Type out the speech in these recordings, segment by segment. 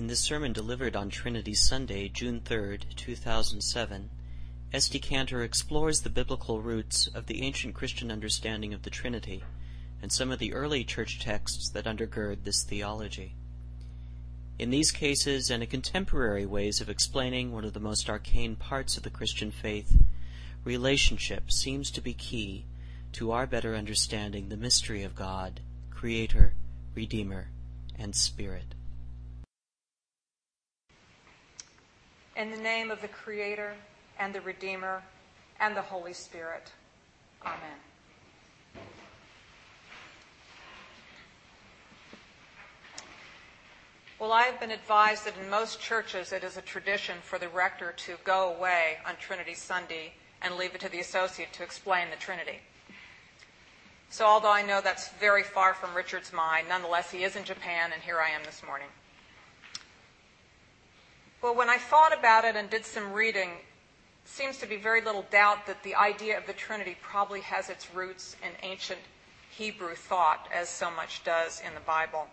In this sermon delivered on Trinity Sunday, June 3, 2007, S.D. Cantor explores the biblical roots of the ancient Christian understanding of the Trinity and some of the early church texts that undergird this theology. In these cases and in contemporary ways of explaining one of the most arcane parts of the Christian faith, relationship seems to be key to our better understanding the mystery of God, Creator, Redeemer, and Spirit. In the name of the Creator and the Redeemer and the Holy Spirit. Amen. Well, I have been advised that in most churches it is a tradition for the rector to go away on Trinity Sunday and leave it to the associate to explain the Trinity. So, although I know that's very far from Richard's mind, nonetheless, he is in Japan, and here I am this morning. Well, when I thought about it and did some reading, seems to be very little doubt that the idea of the Trinity probably has its roots in ancient Hebrew thought, as so much does in the Bible.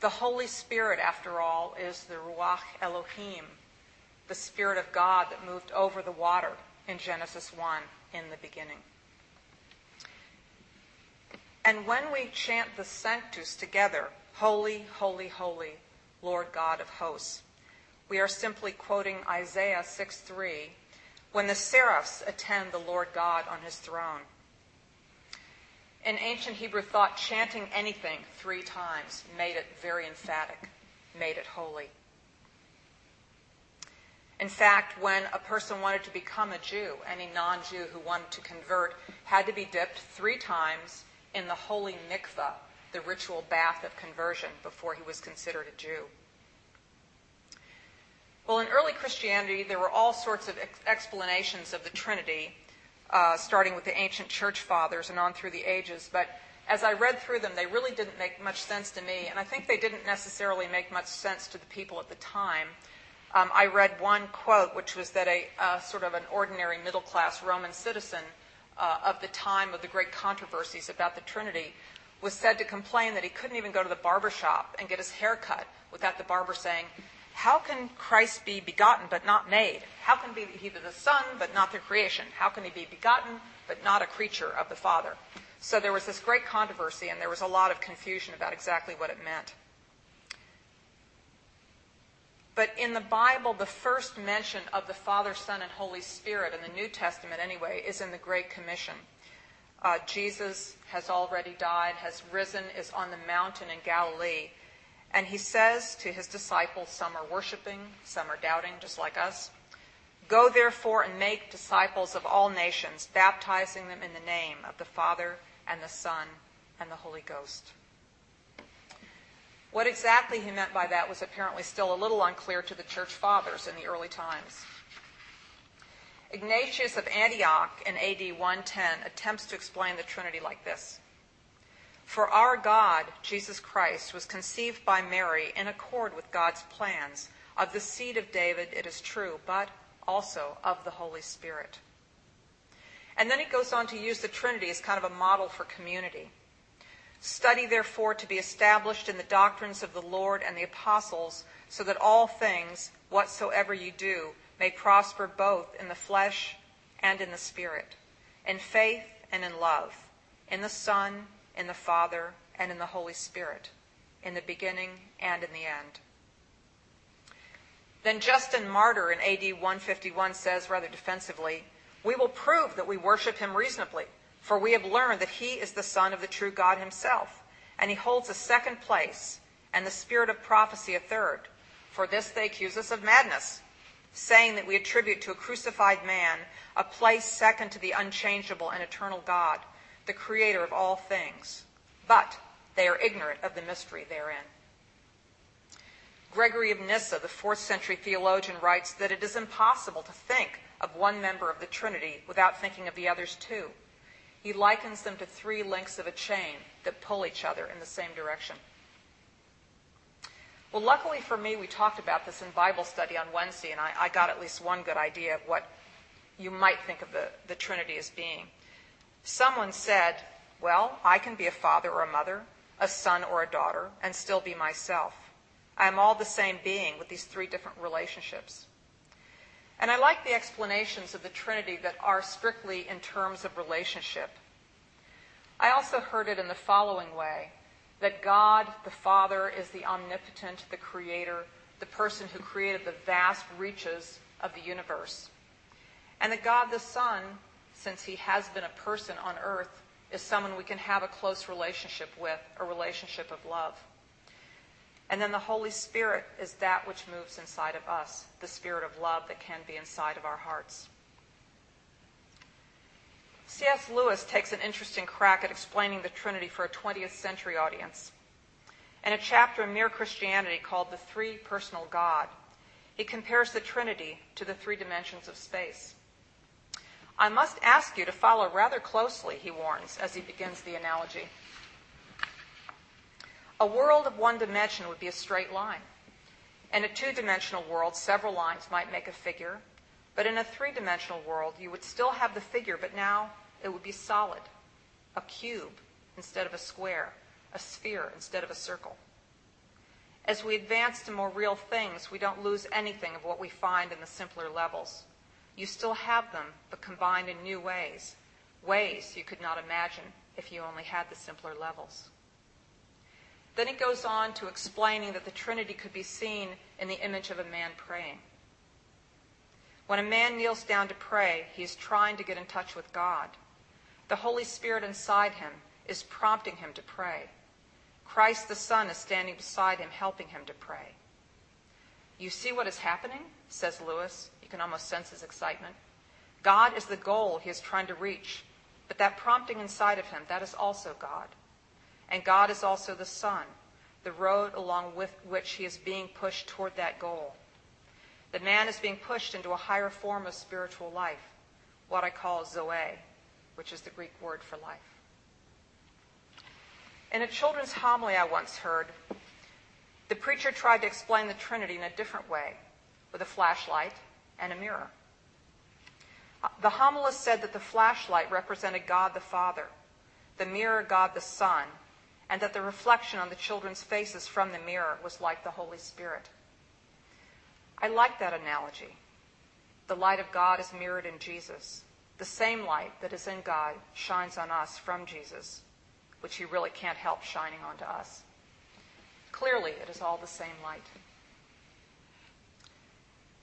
The Holy Spirit, after all, is the Ruach Elohim, the Spirit of God that moved over the water in Genesis 1 in the beginning. And when we chant the Sanctus together, Holy, Holy, Holy, Lord God of hosts, we are simply quoting Isaiah 6:3 when the seraphs attend the Lord God on his throne. In ancient Hebrew thought, chanting anything three times made it very emphatic, made it holy. In fact, when a person wanted to become a Jew, any non Jew who wanted to convert had to be dipped three times in the holy mikvah, the ritual bath of conversion, before he was considered a Jew. Well, in early Christianity, there were all sorts of ex- explanations of the Trinity, uh, starting with the ancient church fathers and on through the ages. But as I read through them, they really didn't make much sense to me, and I think they didn't necessarily make much sense to the people at the time. Um, I read one quote, which was that a uh, sort of an ordinary middle class Roman citizen uh, of the time of the great controversies about the Trinity was said to complain that he couldn't even go to the barber shop and get his hair cut without the barber saying, how can Christ be begotten but not made? How can he be the Son but not the creation? How can he be begotten but not a creature of the Father? So there was this great controversy, and there was a lot of confusion about exactly what it meant. But in the Bible, the first mention of the Father, Son, and Holy Spirit, in the New Testament anyway, is in the Great Commission. Uh, Jesus has already died, has risen, is on the mountain in Galilee. And he says to his disciples, some are worshiping, some are doubting, just like us Go therefore and make disciples of all nations, baptizing them in the name of the Father and the Son and the Holy Ghost. What exactly he meant by that was apparently still a little unclear to the church fathers in the early times. Ignatius of Antioch in AD 110 attempts to explain the Trinity like this for our God, Jesus Christ, was conceived by Mary in accord with God's plans, of the seed of David, it is true, but also of the Holy Spirit. And then he goes on to use the Trinity as kind of a model for community. Study, therefore, to be established in the doctrines of the Lord and the apostles, so that all things, whatsoever you do, may prosper both in the flesh and in the spirit, in faith and in love, in the Son in the Father, and in the Holy Spirit, in the beginning and in the end. Then Justin Martyr in AD 151 says rather defensively, We will prove that we worship him reasonably, for we have learned that he is the Son of the true God himself, and he holds a second place, and the spirit of prophecy a third. For this they accuse us of madness, saying that we attribute to a crucified man a place second to the unchangeable and eternal God the creator of all things, but they are ignorant of the mystery therein. Gregory of Nyssa, the fourth century theologian, writes that it is impossible to think of one member of the Trinity without thinking of the others too. He likens them to three links of a chain that pull each other in the same direction. Well, luckily for me, we talked about this in Bible study on Wednesday, and I, I got at least one good idea of what you might think of the, the Trinity as being. Someone said, Well, I can be a father or a mother, a son or a daughter, and still be myself. I am all the same being with these three different relationships. And I like the explanations of the Trinity that are strictly in terms of relationship. I also heard it in the following way that God, the Father, is the omnipotent, the creator, the person who created the vast reaches of the universe. And that God, the Son, since he has been a person on earth, is someone we can have a close relationship with, a relationship of love. And then the Holy Spirit is that which moves inside of us, the spirit of love that can be inside of our hearts. C.S. Lewis takes an interesting crack at explaining the Trinity for a 20th century audience. In a chapter in Mere Christianity called The Three Personal God, he compares the Trinity to the three dimensions of space. I must ask you to follow rather closely, he warns, as he begins the analogy. A world of one dimension would be a straight line. In a two dimensional world, several lines might make a figure, but in a three dimensional world, you would still have the figure, but now it would be solid a cube instead of a square, a sphere instead of a circle. As we advance to more real things, we don't lose anything of what we find in the simpler levels. You still have them, but combined in new ways, ways you could not imagine if you only had the simpler levels. Then it goes on to explaining that the Trinity could be seen in the image of a man praying. When a man kneels down to pray, he is trying to get in touch with God. The Holy Spirit inside him is prompting him to pray. Christ the Son is standing beside him, helping him to pray. You see what is happening? says Lewis. You can almost sense his excitement. God is the goal he is trying to reach, but that prompting inside of him, that is also God. And God is also the Son, the road along with which he is being pushed toward that goal. The man is being pushed into a higher form of spiritual life, what I call Zoe, which is the Greek word for life. In a children's homily I once heard, the preacher tried to explain the Trinity in a different way, with a flashlight and a mirror. Uh, the homilist said that the flashlight represented God the Father, the mirror God the Son, and that the reflection on the children's faces from the mirror was like the Holy Spirit. I like that analogy. The light of God is mirrored in Jesus. The same light that is in God shines on us from Jesus, which he really can't help shining onto us. Clearly, it is all the same light.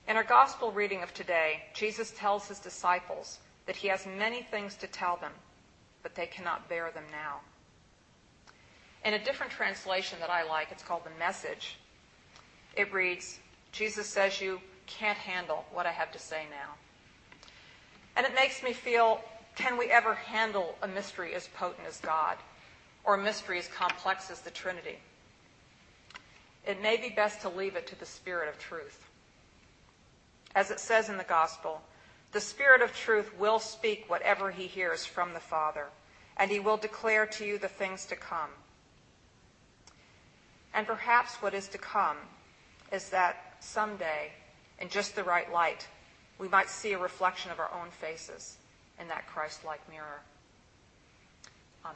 In our gospel reading of today, Jesus tells his disciples that he has many things to tell them, but they cannot bear them now. In a different translation that I like, it's called The Message, it reads Jesus says, You can't handle what I have to say now. And it makes me feel can we ever handle a mystery as potent as God, or a mystery as complex as the Trinity? It may be best to leave it to the Spirit of truth. As it says in the Gospel, the Spirit of truth will speak whatever he hears from the Father, and he will declare to you the things to come. And perhaps what is to come is that someday, in just the right light, we might see a reflection of our own faces in that Christ like mirror. Amen.